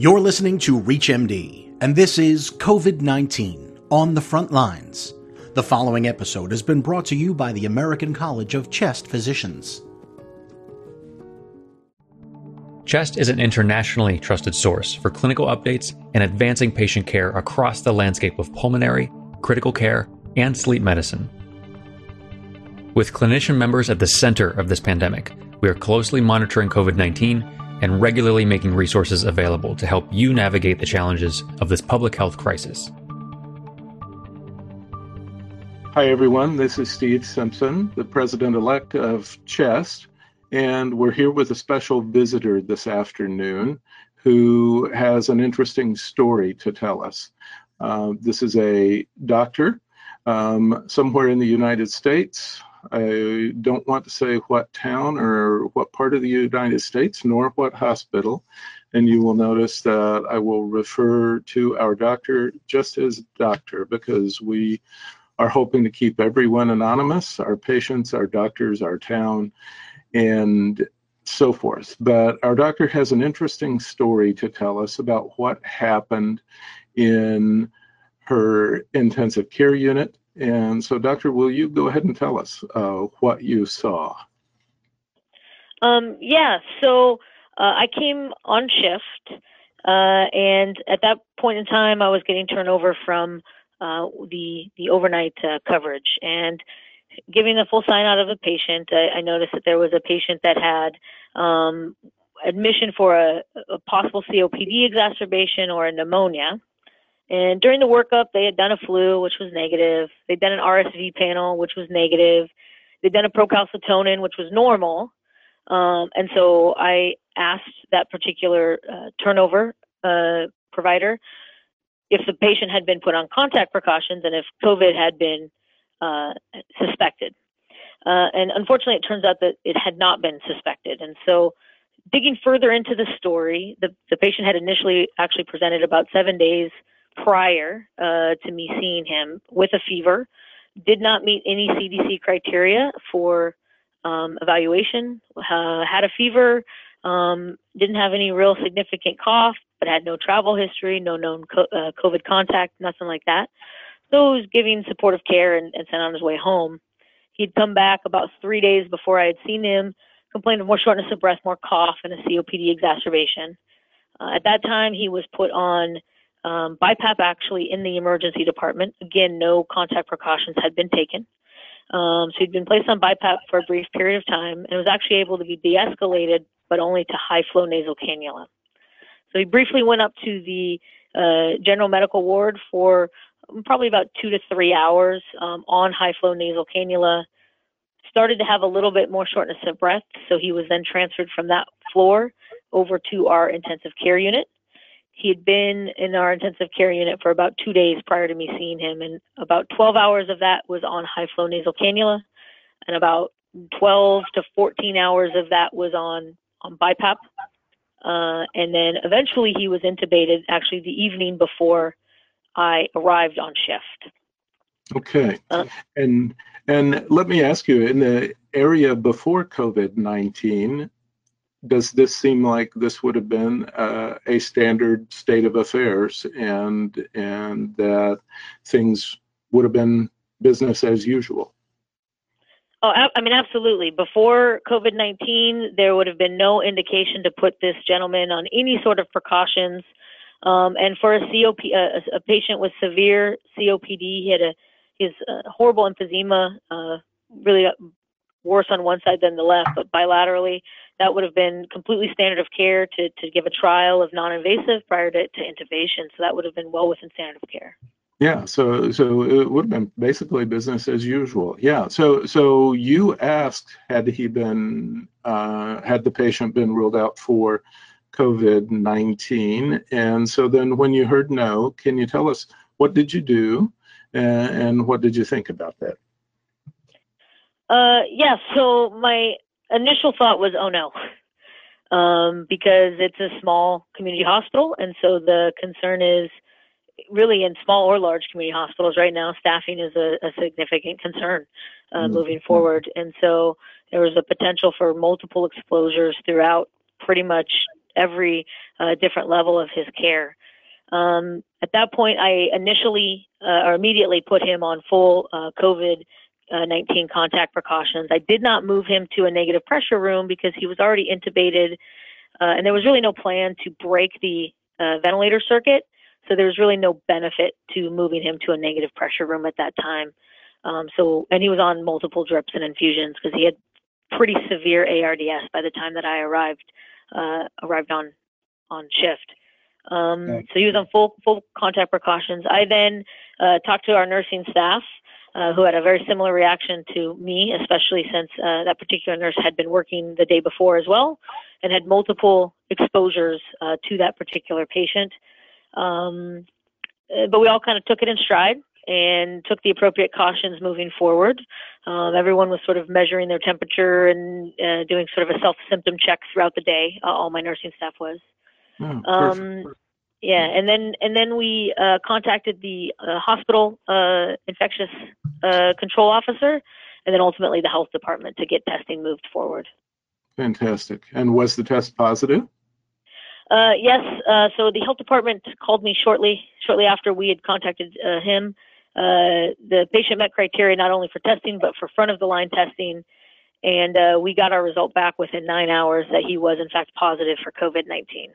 You're listening to ReachMD, and this is COVID 19 on the front lines. The following episode has been brought to you by the American College of Chest Physicians. Chest is an internationally trusted source for clinical updates and advancing patient care across the landscape of pulmonary, critical care, and sleep medicine. With clinician members at the center of this pandemic, we are closely monitoring COVID 19 and regularly making resources available to help you navigate the challenges of this public health crisis. Hi, everyone. This is Steve Simpson, the president elect of CHEST, and we're here with a special visitor this afternoon who has an interesting story to tell us. Uh, this is a doctor um, somewhere in the United States I don't want to say what town or what part of the United States, nor what hospital. And you will notice that I will refer to our doctor just as doctor because we are hoping to keep everyone anonymous our patients, our doctors, our town, and so forth. But our doctor has an interesting story to tell us about what happened in her intensive care unit and so, Doctor, will you go ahead and tell us uh, what you saw? Um, yeah, so uh, I came on shift, uh, and at that point in time, I was getting turned over from uh, the the overnight uh, coverage and giving the full sign out of a patient. I, I noticed that there was a patient that had um, admission for a, a possible COPD exacerbation or a pneumonia. And during the workup, they had done a flu, which was negative. They'd done an RSV panel, which was negative. They'd done a procalcitonin, which was normal. Um, and so I asked that particular uh, turnover uh, provider if the patient had been put on contact precautions and if COVID had been uh, suspected. Uh, and unfortunately, it turns out that it had not been suspected. And so, digging further into the story, the, the patient had initially actually presented about seven days prior uh, to me seeing him with a fever, did not meet any CDC criteria for um, evaluation, uh, had a fever, um, didn't have any real significant cough, but had no travel history, no known co- uh, COVID contact, nothing like that. So he was giving supportive care and, and sent on his way home. He'd come back about three days before I had seen him, complained of more shortness of breath, more cough, and a COPD exacerbation. Uh, at that time, he was put on um, BiPAP actually in the emergency department. Again, no contact precautions had been taken. Um, so he'd been placed on BiPAP for a brief period of time and was actually able to be de escalated, but only to high flow nasal cannula. So he briefly went up to the uh, general medical ward for probably about two to three hours um, on high flow nasal cannula. Started to have a little bit more shortness of breath, so he was then transferred from that floor over to our intensive care unit. He had been in our intensive care unit for about two days prior to me seeing him, and about 12 hours of that was on high flow nasal cannula, and about 12 to 14 hours of that was on on BiPAP. Uh, and then eventually he was intubated actually the evening before I arrived on shift. Okay. Uh, and and let me ask you in the area before COVID 19, does this seem like this would have been uh, a standard state of affairs and and that things would have been business as usual? Oh i mean absolutely. Before covid-19 there would have been no indication to put this gentleman on any sort of precautions. Um, and for a cop a, a, patient with severe copd he had a his uh, horrible emphysema uh, really worse on one side than the left, but bilaterally, that would have been completely standard of care to, to give a trial of non-invasive prior to, to intubation. So that would have been well within standard of care. Yeah, so so it would have been basically business as usual. Yeah, so so you asked had he been uh, had the patient been ruled out for COVID nineteen, and so then when you heard no, can you tell us what did you do, and, and what did you think about that? Uh, yeah. So my initial thought was, oh no, um, because it's a small community hospital, and so the concern is really in small or large community hospitals right now, staffing is a, a significant concern uh, mm-hmm. moving forward, and so there was a potential for multiple exposures throughout pretty much every uh, different level of his care. Um, at that point, I initially uh, or immediately put him on full uh, COVID uh, 19 contact precautions. I did not move him to a negative pressure room because he was already intubated, uh, and there was really no plan to break the uh, ventilator circuit. So there was really no benefit to moving him to a negative pressure room at that time. Um, so, and he was on multiple drips and infusions because he had pretty severe ARDS by the time that I arrived uh, arrived on on shift. Um. So he was on full full contact precautions. I then uh, talked to our nursing staff, uh, who had a very similar reaction to me, especially since uh, that particular nurse had been working the day before as well, and had multiple exposures uh, to that particular patient. Um, uh, but we all kind of took it in stride and took the appropriate cautions moving forward. Um, everyone was sort of measuring their temperature and uh, doing sort of a self symptom check throughout the day. Uh, all my nursing staff was. Oh, um, yeah, and then and then we uh, contacted the uh, hospital uh, infectious uh, control officer, and then ultimately the health department to get testing moved forward. Fantastic. And was the test positive? Uh, yes. Uh, so the health department called me shortly shortly after we had contacted him uh, the patient met criteria not only for testing but for front of the line testing, and uh, we got our result back within nine hours that he was in fact positive for COVID nineteen.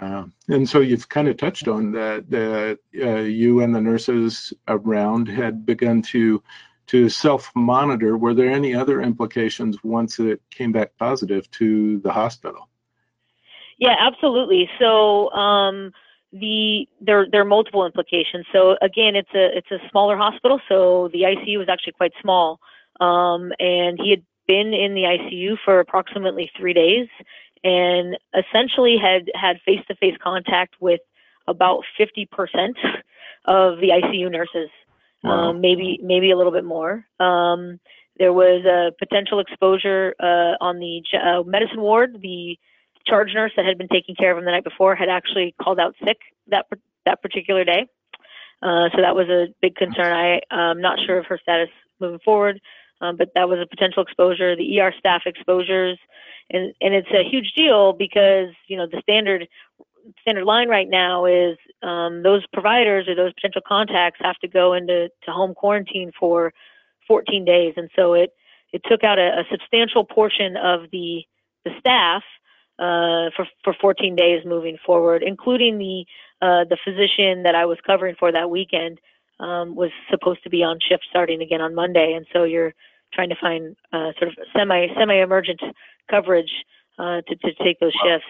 Uh, and so you've kind of touched on that that uh, you and the nurses around had begun to to self monitor. Were there any other implications once it came back positive to the hospital? Yeah, absolutely. So. Um, the there there are multiple implications. So again, it's a it's a smaller hospital, so the ICU was actually quite small, um, and he had been in the ICU for approximately three days, and essentially had had face to face contact with about 50% of the ICU nurses, wow. um, maybe maybe a little bit more. Um, there was a potential exposure uh, on the uh, medicine ward. The charge nurse that had been taking care of him the night before had actually called out sick that that particular day. Uh, so that was a big concern. I, am not sure of her status moving forward, um, but that was a potential exposure. The ER staff exposures, and and it's a huge deal because you know the standard standard line right now is um, those providers or those potential contacts have to go into to home quarantine for 14 days, and so it it took out a, a substantial portion of the the staff uh, for for 14 days moving forward, including the uh, the physician that I was covering for that weekend um, was supposed to be on shift starting again on Monday, and so you're trying to find uh, sort of semi semi emergent coverage uh, to to take those shifts.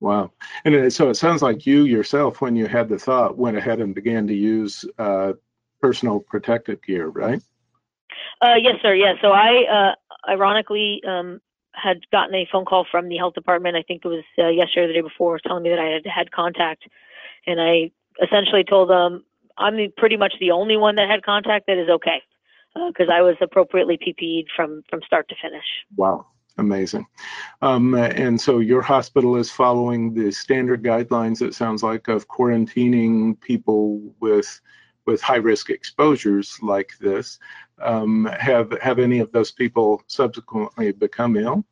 Wow. And it, so it sounds like you yourself, when you had the thought, went ahead and began to use uh, personal protective gear, right? Uh, yes, sir. Yeah. So I, uh, ironically, um, had gotten a phone call from the health department. I think it was uh, yesterday or the day before, telling me that I had had contact, and I essentially told them I'm pretty much the only one that had contact that is okay because uh, I was appropriately PPE'd from from start to finish. Wow. Amazing. Um, and so your hospital is following the standard guidelines, it sounds like, of quarantining people with with high risk exposures like this. Um, have have any of those people subsequently become ill?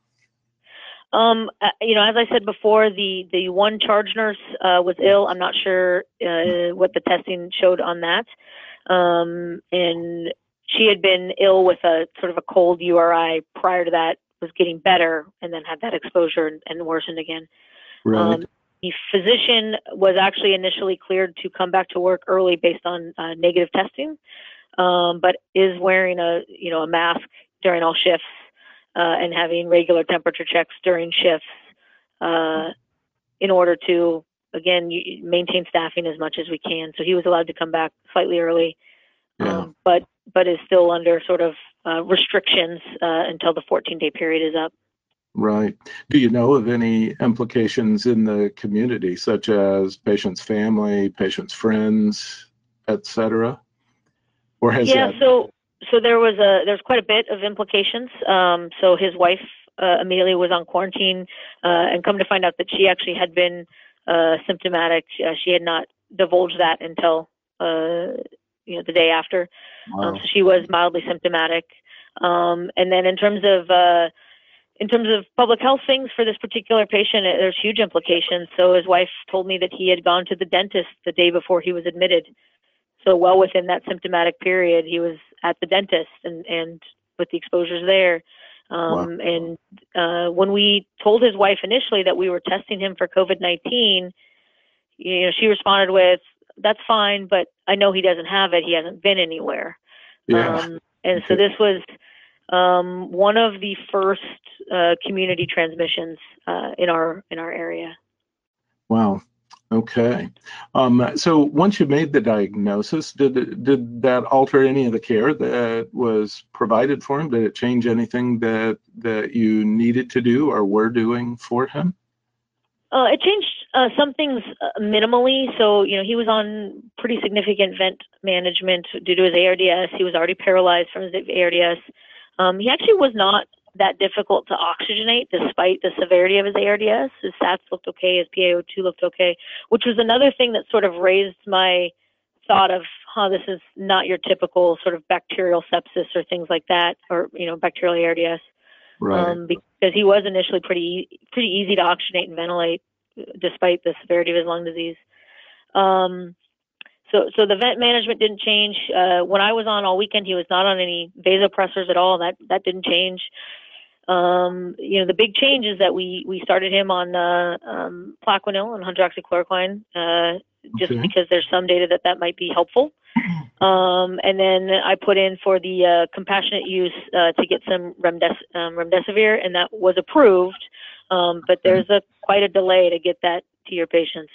Um, uh, you know, as I said before, the the one charge nurse uh, was ill. I'm not sure uh, what the testing showed on that, um, and she had been ill with a sort of a cold URI prior to that. Was getting better, and then had that exposure and, and worsened again. Right. Um, the physician was actually initially cleared to come back to work early based on uh, negative testing, um, but is wearing a you know a mask during all shifts uh, and having regular temperature checks during shifts uh, in order to again maintain staffing as much as we can. So he was allowed to come back slightly early, yeah. um, but but is still under sort of uh, restrictions uh, until the 14 day period is up. Right. Do you know of any implications in the community, such as patients' family, patients' friends, etc.? Or has yeah, that... so so there was a there's quite a bit of implications. Um, so his wife uh, Amelia was on quarantine, uh, and come to find out that she actually had been uh, symptomatic. Uh, she had not divulged that until uh, you know the day after. Wow. Um, so she was mildly symptomatic. Um, and then in terms of uh, in terms of public health things for this particular patient, there's huge implications. So his wife told me that he had gone to the dentist the day before he was admitted. So well within that symptomatic period, he was at the dentist and, and with the exposures there. Um, wow. And uh, when we told his wife initially that we were testing him for COVID 19, you know, she responded with, "That's fine, but I know he doesn't have it. He hasn't been anywhere." Yeah. Um, and so this was um, one of the first uh, community transmissions uh, in our in our area. Wow. Okay. Um, so once you made the diagnosis, did did that alter any of the care that was provided for him? Did it change anything that that you needed to do or were doing for him? Uh, it changed uh, some things uh, minimally. So you know he was on pretty significant vent management due to his ARDS. He was already paralyzed from his ARDS. Um, he actually was not that difficult to oxygenate despite the severity of his ARDS. His SATs looked okay, his PaO2 looked okay, which was another thing that sort of raised my thought of, huh, this is not your typical sort of bacterial sepsis or things like that, or you know, bacterial ARDS. Right. Um, because he was initially pretty pretty easy to oxygenate and ventilate, despite the severity of his lung disease. Um, so, so the vent management didn't change. Uh, when I was on all weekend, he was not on any vasopressors at all. That that didn't change. Um, you know, the big change is that we we started him on uh, um, Plaquenil and hydroxychloroquine, uh, just okay. because there's some data that that might be helpful. Um, and then I put in for the uh, compassionate use uh, to get some remdes- um, remdesivir, and that was approved. Um, but there's a quite a delay to get that to your patients.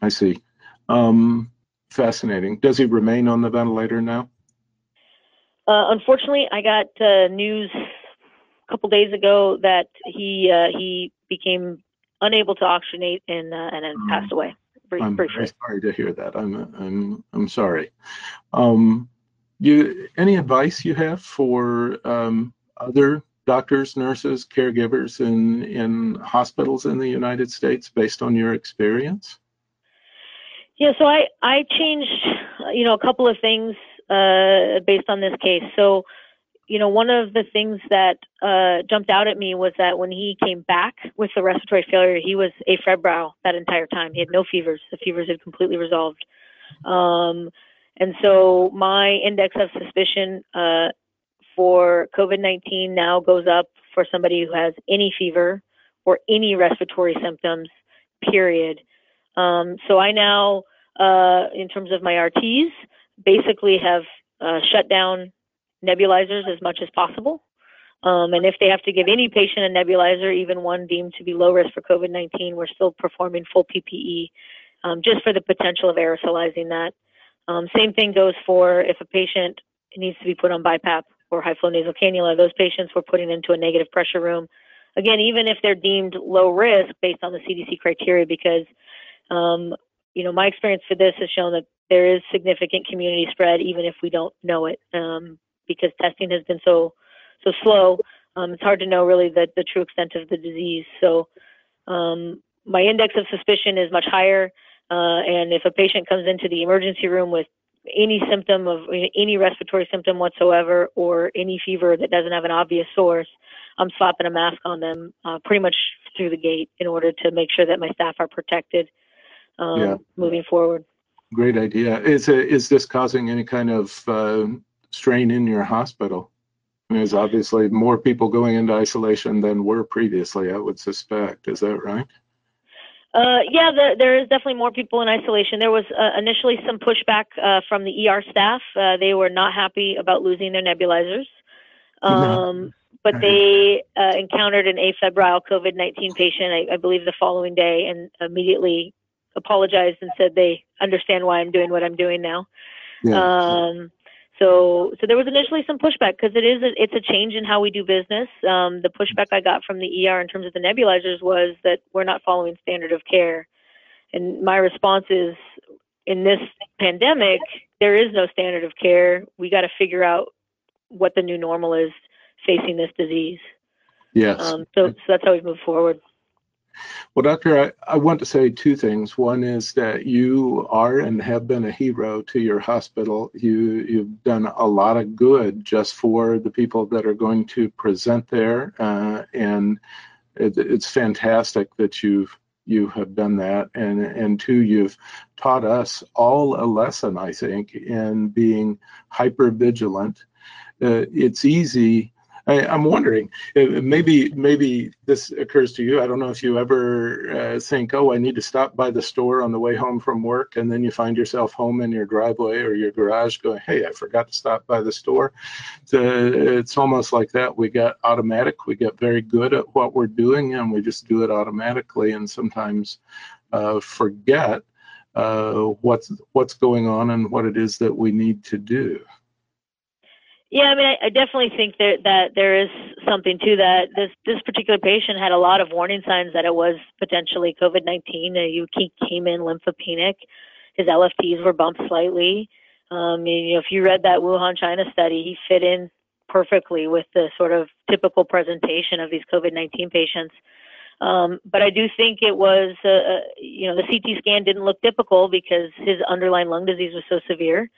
I see. Um, fascinating. Does he remain on the ventilator now? Uh, unfortunately, I got uh, news a couple days ago that he uh, he became unable to oxygenate and uh, and then um, passed away. I'm very sorry to hear that. I'm I'm I'm sorry. Um, you any advice you have for um, other doctors, nurses, caregivers in in hospitals in the United States based on your experience? Yeah, so I I changed you know a couple of things uh, based on this case. So you know, one of the things that uh, jumped out at me was that when he came back with the respiratory failure, he was a afebrile that entire time. He had no fevers. The fevers had completely resolved. Um, and so my index of suspicion uh, for COVID 19 now goes up for somebody who has any fever or any respiratory symptoms, period. Um, so I now, uh, in terms of my RTs, basically have uh, shut down nebulizers as much as possible. Um, and if they have to give any patient a nebulizer, even one deemed to be low risk for COVID 19, we're still performing full PPE um, just for the potential of aerosolizing that. Um, same thing goes for if a patient needs to be put on BiPAP or high flow nasal cannula, those patients we're putting into a negative pressure room. Again, even if they're deemed low risk based on the CDC criteria, because um, you know my experience for this has shown that there is significant community spread even if we don't know it. Um, because testing has been so so slow. Um, it's hard to know really the, the true extent of the disease. So um, my index of suspicion is much higher. Uh, and if a patient comes into the emergency room with any symptom of any respiratory symptom whatsoever or any fever that doesn't have an obvious source, I'm slapping a mask on them uh, pretty much through the gate in order to make sure that my staff are protected um, yeah. moving forward. Great idea. Is, is this causing any kind of uh, strain in your hospital. There's obviously more people going into isolation than were previously, I would suspect. Is that right? Uh, yeah, the, there is definitely more people in isolation. There was uh, initially some pushback uh, from the ER staff. Uh, they were not happy about losing their nebulizers. Um, no. But they uh, encountered an afebrile COVID 19 patient, I, I believe, the following day and immediately apologized and said they understand why I'm doing what I'm doing now. Yeah. Um, so, so there was initially some pushback because it is a, it's a change in how we do business. Um, the pushback I got from the ER in terms of the nebulizers was that we're not following standard of care, and my response is, in this pandemic, there is no standard of care. We got to figure out what the new normal is facing this disease. Yes. Um, so, so that's how we move forward. Well, Doctor, I, I, want to say two things. One is that you are and have been a hero to your hospital. You, you've done a lot of good just for the people that are going to present there. Uh, and it, it's fantastic that you've you have done that and and two you've taught us all a lesson i think in being hyper vigilant uh, it's easy I, am wondering, uh, maybe maybe this occurs to you. I don't know if you ever uh, think, oh, I need to stop by the store on the way home from work, and then you find yourself home in your driveway or your garage, going, hey, I forgot to stop by the store. it's almost like that. We get automatic. We get very good at what we're doing, and we just do it automatically, and sometimes uh, forget uh, what's what's going on and what it is that we need to do. Yeah, I mean, I, I definitely think that that there is something to that. This this particular patient had a lot of warning signs that it was potentially COVID nineteen. He came in lymphopenic. His LFTs were bumped slightly. Um, you know, if you read that Wuhan, China study, he fit in perfectly with the sort of typical presentation of these COVID nineteen patients. Um, but I do think it was, uh, uh you know, the CT scan didn't look typical because his underlying lung disease was so severe.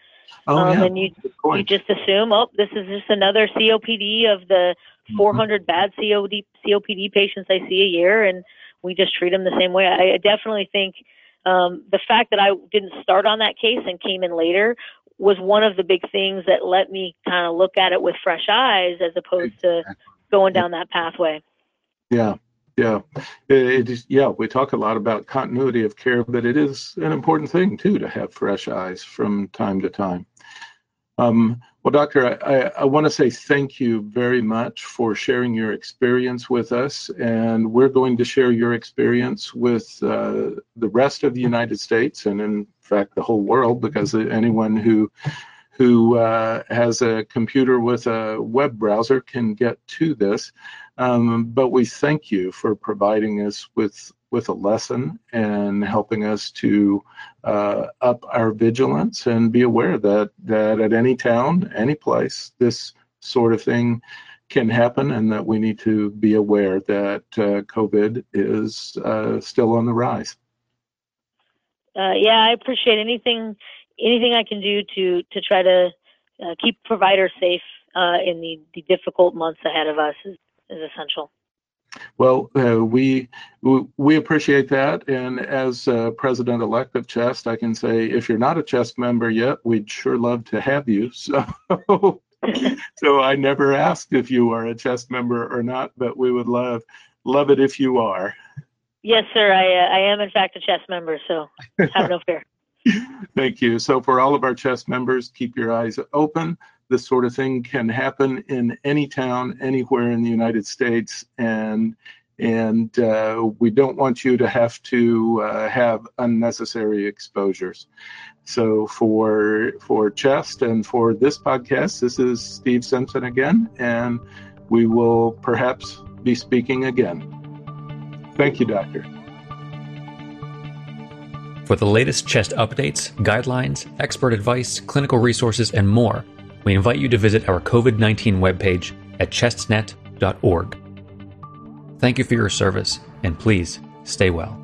Oh, um, yeah. And you you just assume, oh, this is just another COPD of the mm-hmm. 400 bad COD, COPD patients I see a year, and we just treat them the same way. I definitely think um, the fact that I didn't start on that case and came in later was one of the big things that let me kind of look at it with fresh eyes as opposed to going down that pathway. Yeah, yeah, it is. Yeah, we talk a lot about continuity of care, but it is an important thing too to have fresh eyes from time to time. Um, well, Doctor, I, I, want to say thank you very much for sharing your experience with us, and we're going to share your experience with uh, the rest of the United States, and in fact, the whole world, because anyone who who uh, has a computer with a web browser can get to this. Um, but we thank you for providing us with with a lesson and helping us to uh, up our vigilance and be aware that that at any town, any place, this sort of thing can happen, and that we need to be aware that uh, COVID is uh, still on the rise. Uh, yeah, I appreciate anything anything I can do to to try to uh, keep providers safe uh, in the, the difficult months ahead of us is essential. Well, uh, we we appreciate that, and as uh, president-elect of CHEST, I can say if you're not a CHEST member yet, we'd sure love to have you. So, so I never asked if you are a CHEST member or not, but we would love love it if you are. Yes, sir. I uh, I am in fact a CHEST member, so have no fear. Thank you. So, for all of our CHEST members, keep your eyes open. This sort of thing can happen in any town, anywhere in the United States, and and uh, we don't want you to have to uh, have unnecessary exposures. So, for for CHEST and for this podcast, this is Steve Simpson again, and we will perhaps be speaking again. Thank you, Doctor. For the latest CHEST updates, guidelines, expert advice, clinical resources, and more, we invite you to visit our COVID 19 webpage at chestnet.org. Thank you for your service, and please stay well.